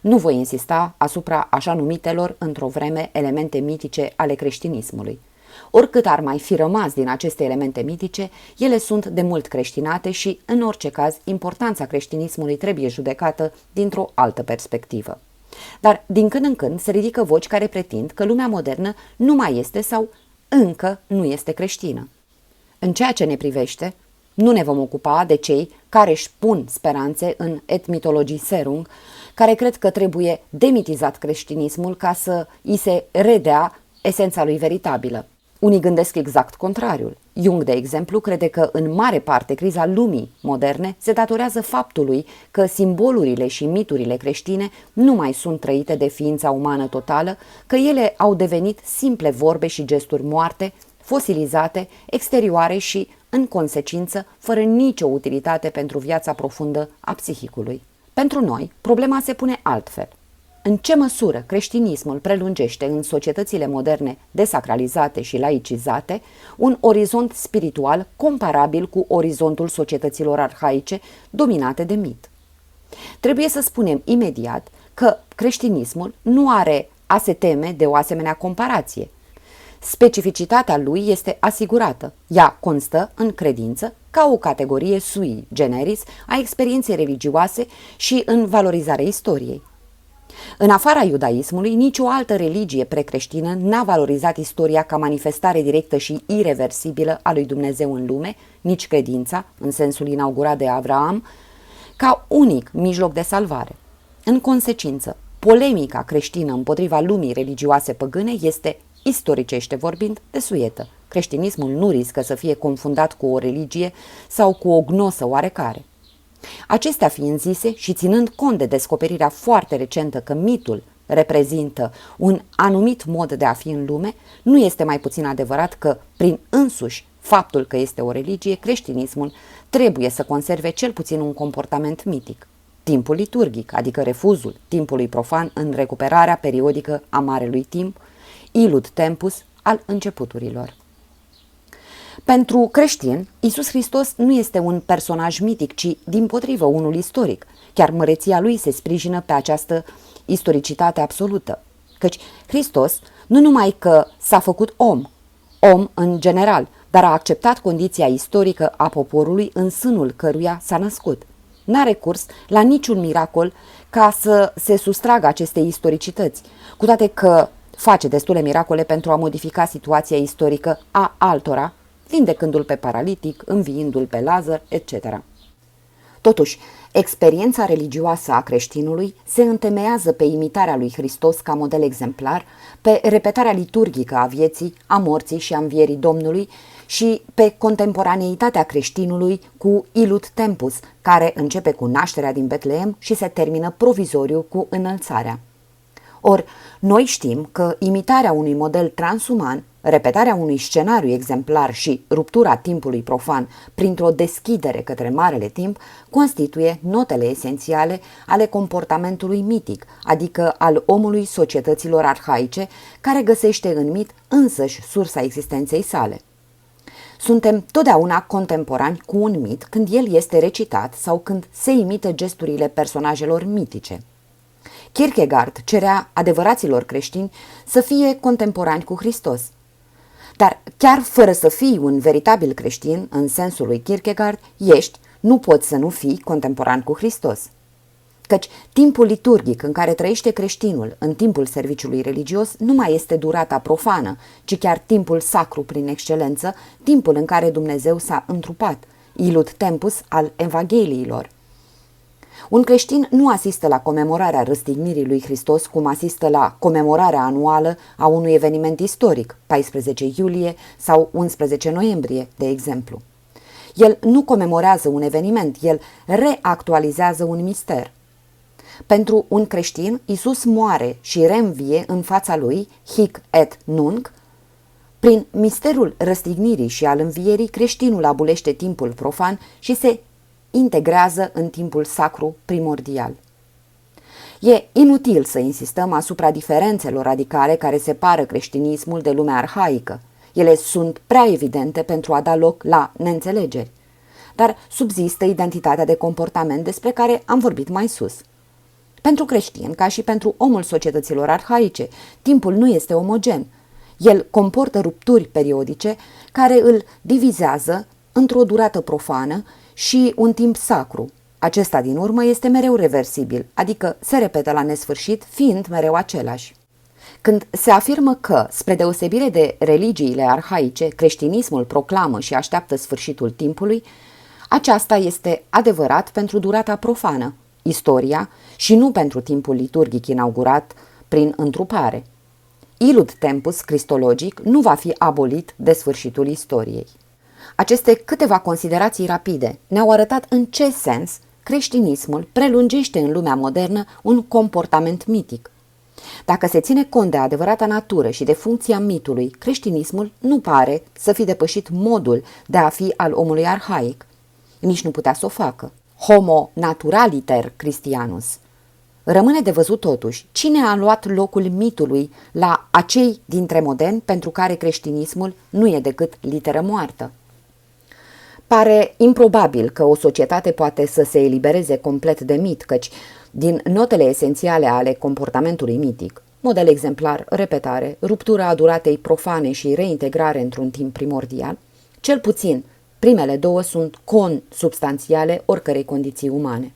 S1: Nu voi insista asupra așa numitelor într-o vreme elemente mitice ale creștinismului. Oricât ar mai fi rămas din aceste elemente mitice, ele sunt de mult creștinate și, în orice caz, importanța creștinismului trebuie judecată dintr-o altă perspectivă. Dar din când în când se ridică voci care pretind că lumea modernă nu mai este sau încă nu este creștină. În ceea ce ne privește, nu ne vom ocupa de cei care își pun speranțe în etmitologii serung, care cred că trebuie demitizat creștinismul ca să îi se redea esența lui veritabilă. Unii gândesc exact contrariul. Jung, de exemplu, crede că în mare parte criza lumii moderne se datorează faptului că simbolurile și miturile creștine nu mai sunt trăite de ființa umană totală, că ele au devenit simple vorbe și gesturi moarte, fosilizate, exterioare și, în consecință, fără nicio utilitate pentru viața profundă a psihicului. Pentru noi, problema se pune altfel. În ce măsură creștinismul prelungește în societățile moderne desacralizate și laicizate un orizont spiritual comparabil cu orizontul societăților arhaice dominate de mit. Trebuie să spunem imediat că creștinismul nu are a se teme de o asemenea comparație. Specificitatea lui este asigurată. Ea constă în credință ca o categorie sui generis a experienței religioase și în valorizarea istoriei. În afara iudaismului, nicio altă religie precreștină n-a valorizat istoria ca manifestare directă și irreversibilă a lui Dumnezeu în lume, nici credința, în sensul inaugurat de Avraam, ca unic mijloc de salvare. În consecință, polemica creștină împotriva lumii religioase păgâne este, istoricește vorbind, desuietă. Creștinismul nu riscă să fie confundat cu o religie sau cu o gnosă oarecare. Acestea fiind zise și ținând cont de descoperirea foarte recentă că mitul reprezintă un anumit mod de a fi în lume, nu este mai puțin adevărat că, prin însuși faptul că este o religie, creștinismul trebuie să conserve cel puțin un comportament mitic. Timpul liturgic, adică refuzul timpului profan în recuperarea periodică a marelui timp, ilud tempus al începuturilor. Pentru creștin, Isus Hristos nu este un personaj mitic, ci din potrivă unul istoric. Chiar măreția lui se sprijină pe această istoricitate absolută. Căci Hristos nu numai că s-a făcut om, om în general, dar a acceptat condiția istorică a poporului în sânul căruia s-a născut. N-a recurs la niciun miracol ca să se sustragă aceste istoricități, cu toate că face destule miracole pentru a modifica situația istorică a altora vindecându-l pe paralitic, înviindu-l pe Lazar, etc. Totuși, experiența religioasă a creștinului se întemeiază pe imitarea lui Hristos ca model exemplar, pe repetarea liturgică a vieții, a morții și a învierii Domnului și pe contemporaneitatea creștinului cu Ilut Tempus, care începe cu nașterea din Betleem și se termină provizoriu cu înălțarea. Or, noi știm că imitarea unui model transuman Repetarea unui scenariu exemplar și ruptura timpului profan printr-o deschidere către marele timp constituie notele esențiale ale comportamentului mitic, adică al omului societăților arhaice, care găsește în mit însăși sursa existenței sale. Suntem totdeauna contemporani cu un mit când el este recitat sau când se imită gesturile personajelor mitice. Kierkegaard cerea adevăraților creștini să fie contemporani cu Hristos – dar chiar fără să fii un veritabil creștin, în sensul lui Kierkegaard, ești, nu poți să nu fii contemporan cu Hristos. Căci timpul liturgic în care trăiește creștinul în timpul serviciului religios nu mai este durata profană, ci chiar timpul sacru prin excelență, timpul în care Dumnezeu s-a întrupat, ilut tempus al Evangheliilor – un creștin nu asistă la comemorarea răstignirii lui Hristos cum asistă la comemorarea anuală a unui eveniment istoric, 14 iulie sau 11 noiembrie, de exemplu. El nu comemorează un eveniment, el reactualizează un mister. Pentru un creștin, Isus moare și reînvie în fața lui, hic et nunc, prin misterul răstignirii și al învierii, creștinul abulește timpul profan și se integrează în timpul sacru primordial. E inutil să insistăm asupra diferențelor radicale care separă creștinismul de lumea arhaică. Ele sunt prea evidente pentru a da loc la neînțelegeri. Dar subzistă identitatea de comportament despre care am vorbit mai sus. Pentru creștin, ca și pentru omul societăților arhaice, timpul nu este omogen. El comportă rupturi periodice care îl divizează într-o durată profană și un timp sacru. Acesta din urmă este mereu reversibil, adică se repetă la nesfârșit, fiind mereu același. Când se afirmă că, spre deosebire de religiile arhaice, creștinismul proclamă și așteaptă sfârșitul timpului, aceasta este adevărat pentru durata profană, istoria, și nu pentru timpul liturgic inaugurat prin întrupare. Ilud tempus cristologic nu va fi abolit de sfârșitul istoriei. Aceste câteva considerații rapide ne-au arătat în ce sens creștinismul prelungește în lumea modernă un comportament mitic. Dacă se ține cont de adevărata natură și de funcția mitului, creștinismul nu pare să fi depășit modul de a fi al omului arhaic. Nici nu putea să o facă. Homo naturaliter Christianus. Rămâne de văzut totuși cine a luat locul mitului la acei dintre moderni pentru care creștinismul nu e decât literă moartă. Pare improbabil că o societate poate să se elibereze complet de mit, căci din notele esențiale ale comportamentului mitic, model exemplar, repetare, ruptura a duratei profane și reintegrare într-un timp primordial, cel puțin primele două sunt consubstanțiale oricărei condiții umane.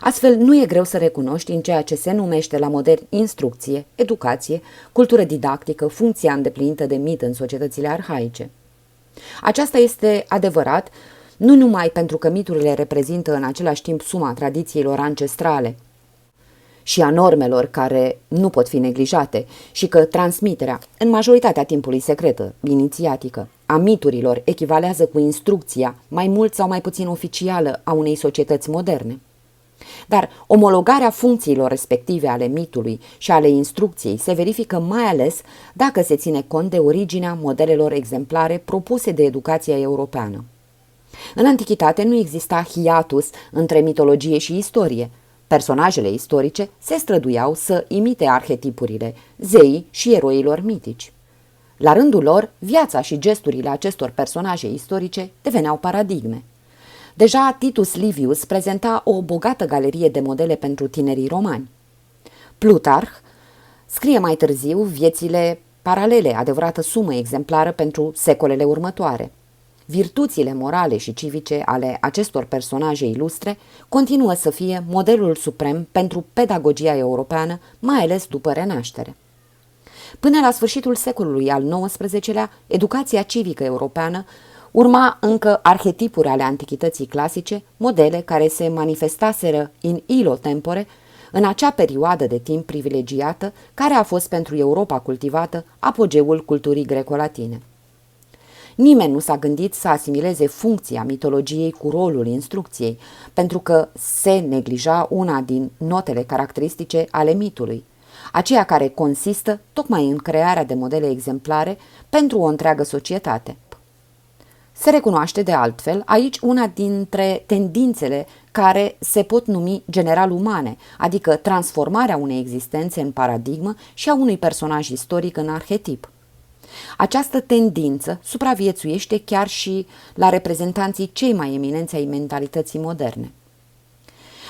S1: Astfel, nu e greu să recunoști în ceea ce se numește la modern instrucție, educație, cultură didactică, funcția îndeplinită de mit în societățile arhaice. Aceasta este adevărat nu numai pentru că miturile reprezintă în același timp suma tradițiilor ancestrale și a normelor care nu pot fi neglijate și că transmiterea, în majoritatea timpului secretă, inițiatică, a miturilor echivalează cu instrucția, mai mult sau mai puțin oficială, a unei societăți moderne. Dar omologarea funcțiilor respective ale mitului și ale instrucției se verifică mai ales dacă se ține cont de originea modelelor exemplare propuse de educația europeană. În antichitate nu exista hiatus între mitologie și istorie. Personajele istorice se străduiau să imite arhetipurile, zeii și eroilor mitici. La rândul lor, viața și gesturile acestor personaje istorice deveneau paradigme. Deja Titus Livius prezenta o bogată galerie de modele pentru tinerii romani. Plutarh scrie mai târziu viețile paralele, adevărată sumă exemplară pentru secolele următoare. Virtuțile morale și civice ale acestor personaje ilustre continuă să fie modelul suprem pentru pedagogia europeană, mai ales după Renaștere. Până la sfârșitul secolului al XIX-lea, educația civică europeană urma încă arhetipuri ale antichității clasice, modele care se manifestaseră in ilo tempore în acea perioadă de timp privilegiată care a fost pentru Europa cultivată apogeul culturii greco-latine. Nimeni nu s-a gândit să asimileze funcția mitologiei cu rolul instrucției, pentru că se neglija una din notele caracteristice ale mitului, aceea care consistă tocmai în crearea de modele exemplare pentru o întreagă societate. Se recunoaște de altfel aici una dintre tendințele care se pot numi general umane, adică transformarea unei existențe în paradigmă și a unui personaj istoric în arhetip. Această tendință supraviețuiește chiar și la reprezentanții cei mai eminenți ai mentalității moderne.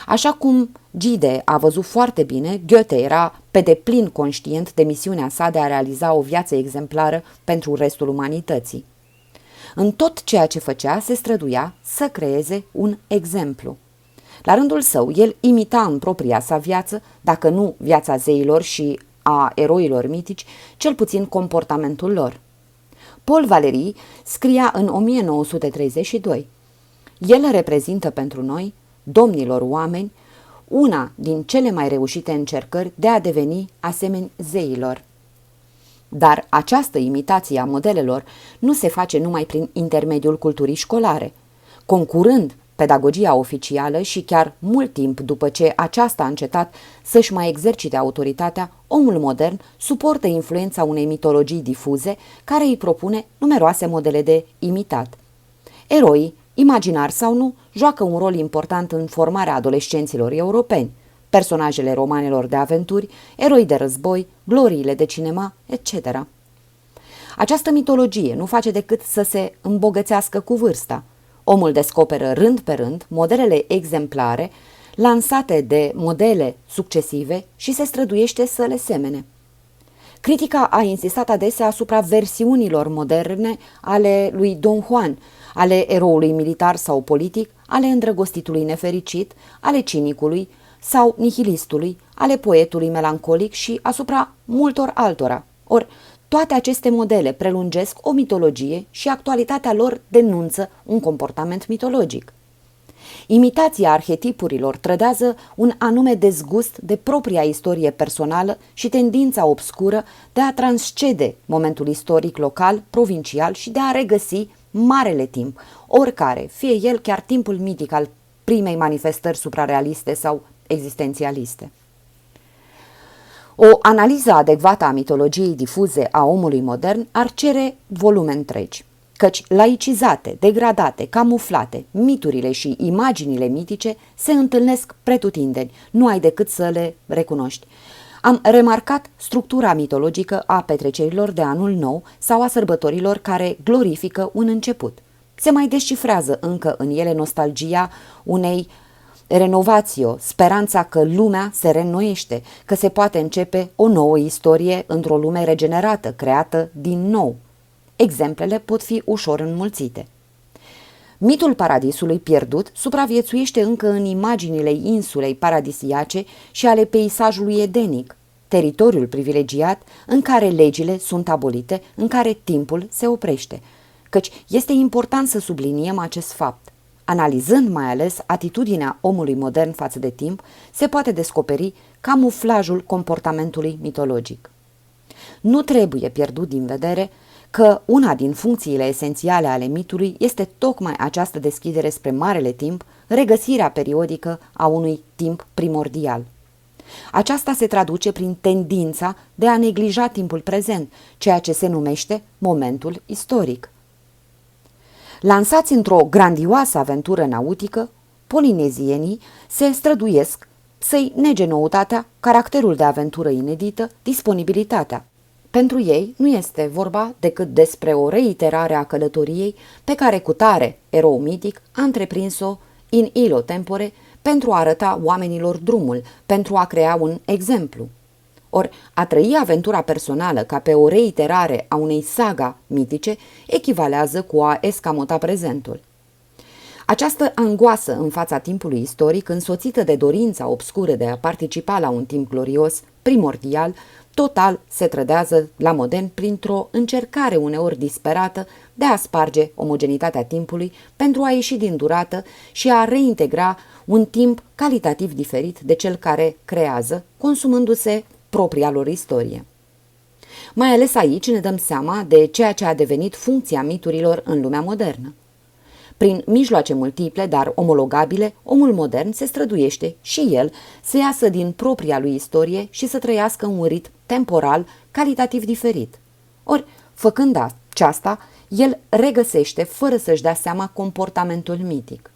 S1: Așa cum Gide a văzut foarte bine, Goethe era pe deplin conștient de misiunea sa de a realiza o viață exemplară pentru restul umanității. În tot ceea ce făcea, se străduia să creeze un exemplu. La rândul său, el imita în propria sa viață, dacă nu viața zeilor și a eroilor mitici, cel puțin comportamentul lor. Paul Valery scria în 1932 El reprezintă pentru noi, domnilor oameni, una din cele mai reușite încercări de a deveni asemeni zeilor. Dar această imitație a modelelor nu se face numai prin intermediul culturii școlare. Concurând pedagogia oficială și chiar mult timp după ce aceasta a încetat să-și mai exercite autoritatea, omul modern suportă influența unei mitologii difuze care îi propune numeroase modele de imitat. Eroii, imaginar sau nu, joacă un rol important în formarea adolescenților europeni – personajele romanelor de aventuri, eroi de război, gloriile de cinema, etc. Această mitologie nu face decât să se îmbogățească cu vârsta. Omul descoperă rând pe rând modelele exemplare lansate de modele succesive și se străduiește să le semene. Critica a insistat adesea asupra versiunilor moderne ale lui Don Juan, ale eroului militar sau politic, ale îndrăgostitului nefericit, ale cinicului, sau nihilistului, ale poetului melancolic și asupra multor altora. Or, toate aceste modele prelungesc o mitologie și actualitatea lor denunță un comportament mitologic. Imitația arhetipurilor trădează un anume dezgust de propria istorie personală și tendința obscură de a transcede momentul istoric local, provincial și de a regăsi marele timp, oricare, fie el chiar timpul mitic al primei manifestări suprarealiste sau existențialiste. O analiză adecvată a mitologiei difuze a omului modern ar cere volume întregi. căci laicizate, degradate, camuflate, miturile și imaginile mitice se întâlnesc pretutindeni, nu ai decât să le recunoști. Am remarcat structura mitologică a petrecerilor de anul nou sau a sărbătorilor care glorifică un început. Se mai descifrează încă în ele nostalgia unei renovațio, speranța că lumea se reînnoiește, că se poate începe o nouă istorie într-o lume regenerată, creată din nou. Exemplele pot fi ușor înmulțite. Mitul paradisului pierdut supraviețuiește încă în imaginile insulei paradisiace și ale peisajului edenic, teritoriul privilegiat în care legile sunt abolite, în care timpul se oprește. Căci este important să subliniem acest fapt. Analizând mai ales atitudinea omului modern față de timp, se poate descoperi camuflajul comportamentului mitologic. Nu trebuie pierdut din vedere că una din funcțiile esențiale ale mitului este tocmai această deschidere spre marele timp, regăsirea periodică a unui timp primordial. Aceasta se traduce prin tendința de a neglija timpul prezent, ceea ce se numește momentul istoric. Lansați într-o grandioasă aventură nautică, polinezienii se străduiesc să-i nege noutatea, caracterul de aventură inedită, disponibilitatea. Pentru ei nu este vorba decât despre o reiterare a călătoriei pe care cu tare erou mitic a întreprins-o in ilo tempore pentru a arăta oamenilor drumul, pentru a crea un exemplu. Ori a trăi aventura personală ca pe o reiterare a unei saga mitice echivalează cu a escamota prezentul. Această angoasă în fața timpului istoric, însoțită de dorința obscură de a participa la un timp glorios, primordial, total se trădează la modern printr-o încercare uneori disperată de a sparge omogenitatea timpului pentru a ieși din durată și a reintegra un timp calitativ diferit de cel care creează, consumându-se propria lor istorie. Mai ales aici ne dăm seama de ceea ce a devenit funcția miturilor în lumea modernă. Prin mijloace multiple, dar omologabile, omul modern se străduiește și el să iasă din propria lui istorie și să trăiască un ritm temporal calitativ diferit. Ori, făcând aceasta, el regăsește, fără să-și dea seama, comportamentul mitic.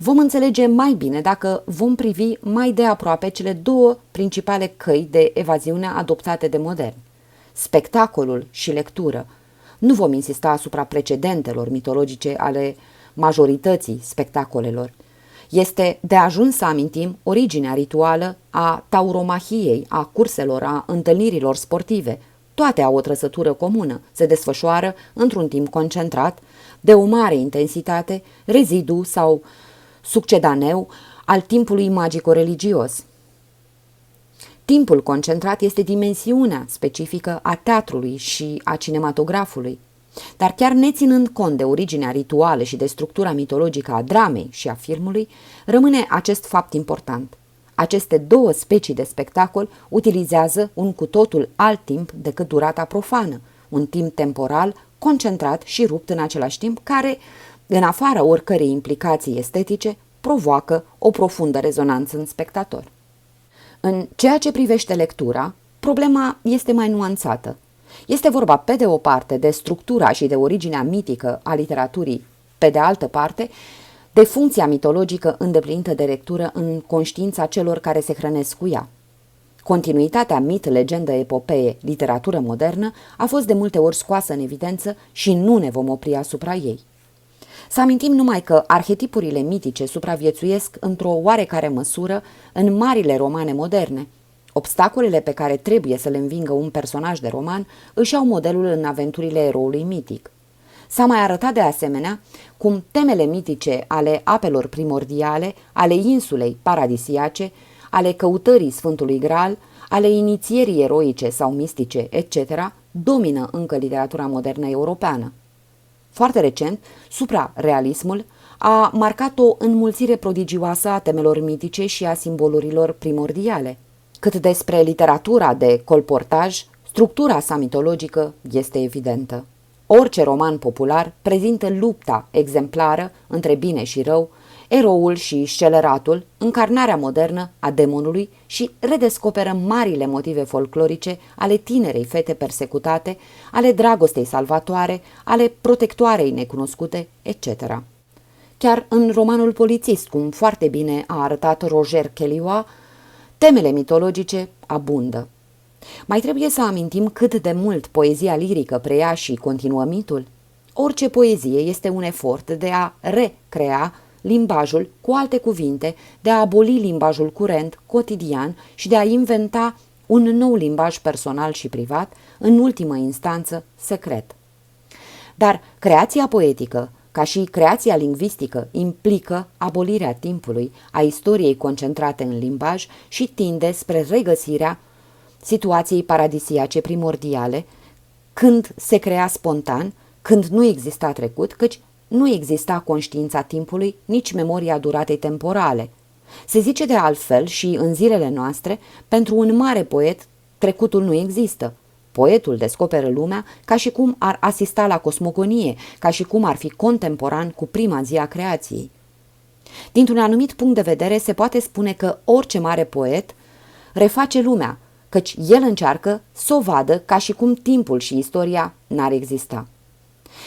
S1: Vom înțelege mai bine dacă vom privi mai de aproape cele două principale căi de evaziune adoptate de modern. Spectacolul și lectură. Nu vom insista asupra precedentelor mitologice ale majorității spectacolelor. Este de ajuns să amintim originea rituală a tauromahiei, a curselor, a întâlnirilor sportive. Toate au o trăsătură comună, se desfășoară într-un timp concentrat, de o mare intensitate, rezidu sau succedaneu al timpului magico-religios. Timpul concentrat este dimensiunea specifică a teatrului și a cinematografului. Dar chiar neținând cont de originea rituală și de structura mitologică a dramei și a filmului, rămâne acest fapt important. Aceste două specii de spectacol utilizează un cu totul alt timp decât durata profană, un timp temporal concentrat și rupt în același timp, care, în afara oricărei implicații estetice, provoacă o profundă rezonanță în spectator. În ceea ce privește lectura, problema este mai nuanțată. Este vorba, pe de o parte, de structura și de originea mitică a literaturii, pe de altă parte, de funcția mitologică îndeplinită de lectură în conștiința celor care se hrănesc cu ea. Continuitatea mit, legendă, epopee, literatură modernă a fost de multe ori scoasă în evidență și nu ne vom opri asupra ei. Să amintim numai că arhetipurile mitice supraviețuiesc într-o oarecare măsură în marile romane moderne. Obstacolele pe care trebuie să le învingă un personaj de roman își au modelul în aventurile eroului mitic. S-a mai arătat de asemenea cum temele mitice ale apelor primordiale, ale insulei paradisiace, ale căutării Sfântului Graal, ale inițierii eroice sau mistice, etc., domină încă literatura modernă europeană. Foarte recent, suprarealismul a marcat o înmulțire prodigioasă a temelor mitice și a simbolurilor primordiale. Cât despre literatura de colportaj, structura sa mitologică este evidentă. Orice roman popular prezintă lupta exemplară între bine și rău, eroul și sceleratul, încarnarea modernă a demonului și redescoperă marile motive folclorice ale tinerei fete persecutate, ale dragostei salvatoare, ale protectoarei necunoscute, etc. Chiar în romanul polițist, cum foarte bine a arătat Roger Kellywa, temele mitologice abundă. Mai trebuie să amintim cât de mult poezia lirică preia și continuă mitul. Orice poezie este un efort de a recrea limbajul cu alte cuvinte, de a aboli limbajul curent, cotidian și de a inventa un nou limbaj personal și privat, în ultimă instanță secret. Dar creația poetică, ca și creația lingvistică, implică abolirea timpului, a istoriei concentrate în limbaj și tinde spre regăsirea situației paradisiace primordiale, când se crea spontan, când nu exista trecut, căci nu exista conștiința timpului, nici memoria duratei temporale. Se zice de altfel și în zilele noastre, pentru un mare poet, trecutul nu există. Poetul descoperă lumea ca și cum ar asista la cosmogonie, ca și cum ar fi contemporan cu prima zi a creației. Dintr-un anumit punct de vedere, se poate spune că orice mare poet reface lumea, căci el încearcă să o vadă ca și cum timpul și istoria n-ar exista.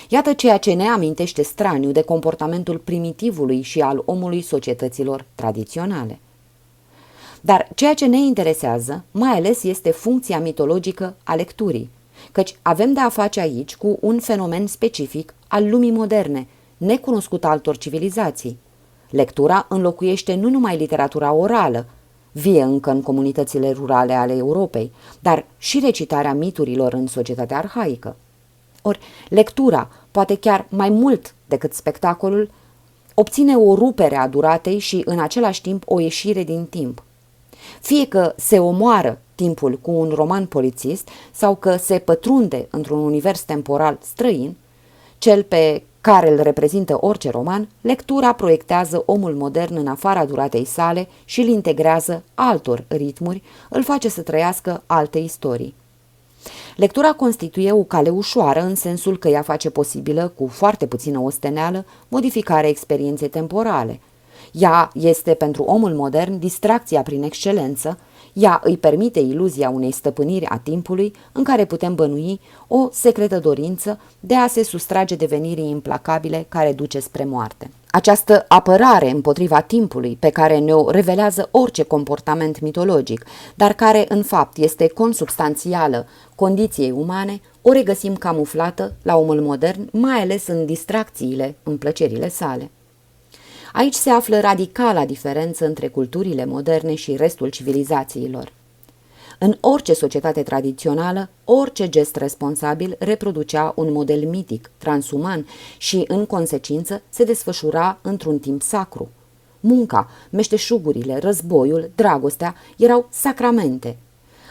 S1: Iată ceea ce ne amintește straniu de comportamentul primitivului și al omului societăților tradiționale. Dar ceea ce ne interesează, mai ales, este funcția mitologică a lecturii, căci avem de a face aici cu un fenomen specific al lumii moderne, necunoscut altor civilizații. Lectura înlocuiește nu numai literatura orală, vie încă în comunitățile rurale ale Europei, dar și recitarea miturilor în societatea arhaică. Ori lectura, poate chiar mai mult decât spectacolul, obține o rupere a duratei și în același timp o ieșire din timp. Fie că se omoară timpul cu un roman polițist sau că se pătrunde într-un univers temporal străin, cel pe care îl reprezintă orice roman, lectura proiectează omul modern în afara duratei sale și îl integrează altor ritmuri, îl face să trăiască alte istorii. Lectura constituie o cale ușoară în sensul că ea face posibilă, cu foarte puțină osteneală, modificarea experienței temporale. Ea este pentru omul modern distracția prin excelență, ea îi permite iluzia unei stăpâniri a timpului în care putem bănui o secretă dorință de a se sustrage devenirii implacabile care duce spre moarte. Această apărare împotriva timpului pe care ne-o revelează orice comportament mitologic, dar care în fapt este consubstanțială condiției umane, o regăsim camuflată la omul modern, mai ales în distracțiile, în plăcerile sale. Aici se află radicala diferență între culturile moderne și restul civilizațiilor. În orice societate tradițională, orice gest responsabil reproducea un model mitic, transuman și, în consecință, se desfășura într-un timp sacru. Munca, meșteșugurile, războiul, dragostea erau sacramente.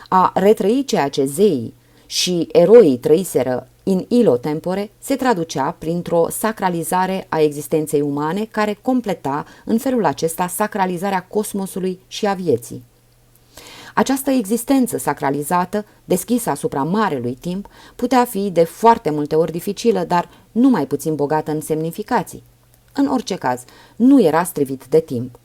S1: A retrăi ceea ce zeii și eroii trăiseră in ilo tempore se traducea printr-o sacralizare a existenței umane care completa în felul acesta sacralizarea cosmosului și a vieții. Această existență sacralizată, deschisă asupra marelui timp, putea fi de foarte multe ori dificilă, dar nu mai puțin bogată în semnificații. În orice caz, nu era strivit de timp.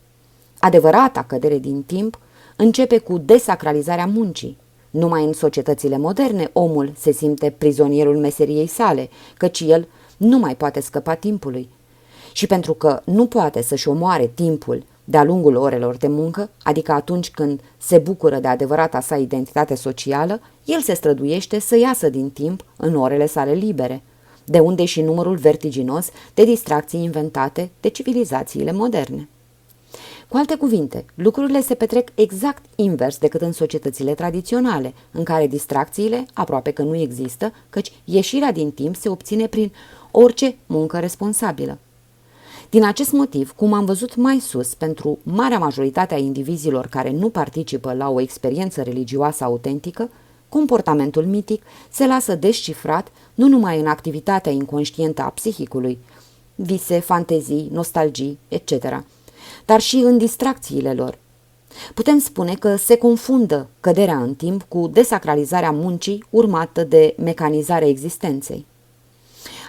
S1: Adevărata cădere din timp începe cu desacralizarea muncii. Numai în societățile moderne omul se simte prizonierul meseriei sale, căci el nu mai poate scăpa timpului. Și pentru că nu poate să-și omoare timpul de-a lungul orelor de muncă, adică atunci când se bucură de adevărata sa identitate socială, el se străduiește să iasă din timp în orele sale libere, de unde și numărul vertiginos de distracții inventate de civilizațiile moderne. Cu alte cuvinte, lucrurile se petrec exact invers decât în societățile tradiționale, în care distracțiile aproape că nu există, căci ieșirea din timp se obține prin orice muncă responsabilă. Din acest motiv, cum am văzut mai sus, pentru marea majoritate a indivizilor care nu participă la o experiență religioasă autentică, comportamentul mitic se lasă descifrat nu numai în activitatea inconștientă a psihicului, vise, fantezii, nostalgii, etc., dar și în distracțiile lor. Putem spune că se confundă căderea în timp cu desacralizarea muncii urmată de mecanizarea existenței.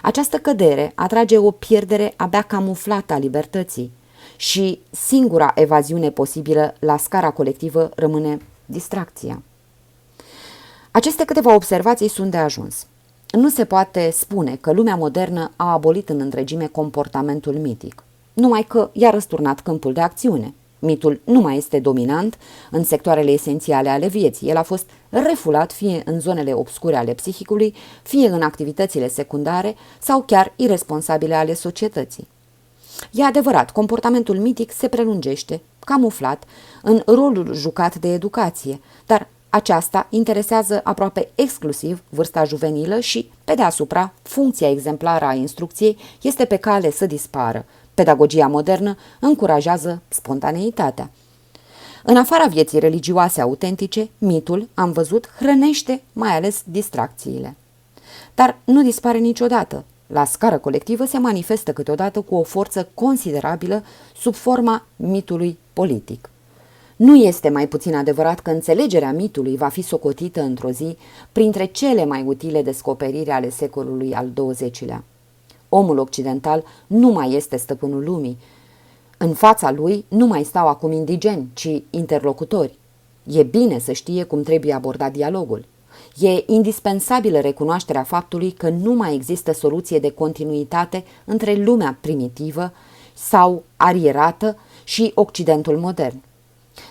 S1: Această cădere atrage o pierdere abia camuflată a libertății și singura evaziune posibilă la scara colectivă rămâne distracția. Aceste câteva observații sunt de ajuns. Nu se poate spune că lumea modernă a abolit în întregime comportamentul mitic, numai că i-a răsturnat câmpul de acțiune. Mitul nu mai este dominant în sectoarele esențiale ale vieții. El a fost refulat fie în zonele obscure ale psihicului, fie în activitățile secundare sau chiar irresponsabile ale societății. E adevărat, comportamentul mitic se prelungește, camuflat, în rolul jucat de educație, dar aceasta interesează aproape exclusiv vârsta juvenilă și, pe deasupra, funcția exemplară a instrucției este pe cale să dispară. Pedagogia modernă încurajează spontaneitatea. În afara vieții religioase autentice, mitul, am văzut, hrănește mai ales distracțiile. Dar nu dispare niciodată. La scară colectivă se manifestă câteodată cu o forță considerabilă sub forma mitului politic. Nu este mai puțin adevărat că înțelegerea mitului va fi socotită într-o zi printre cele mai utile descoperiri ale secolului al XX-lea. Omul occidental nu mai este stăpânul lumii. În fața lui nu mai stau acum indigeni, ci interlocutori. E bine să știe cum trebuie abordat dialogul. E indispensabilă recunoașterea faptului că nu mai există soluție de continuitate între lumea primitivă sau arierată și Occidentul modern.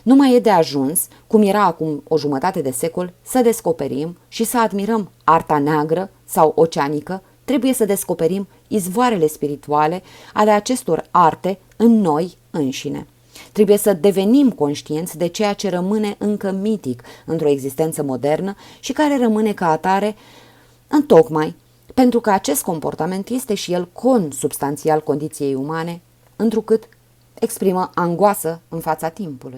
S1: Nu mai e de ajuns, cum era acum o jumătate de secol, să descoperim și să admirăm arta neagră sau oceanică, trebuie să descoperim izvoarele spirituale ale acestor arte în noi înșine. Trebuie să devenim conștienți de ceea ce rămâne încă mitic într-o existență modernă și care rămâne ca atare întocmai pentru că acest comportament este și el consubstanțial condiției umane, întrucât exprimă angoasă în fața timpului.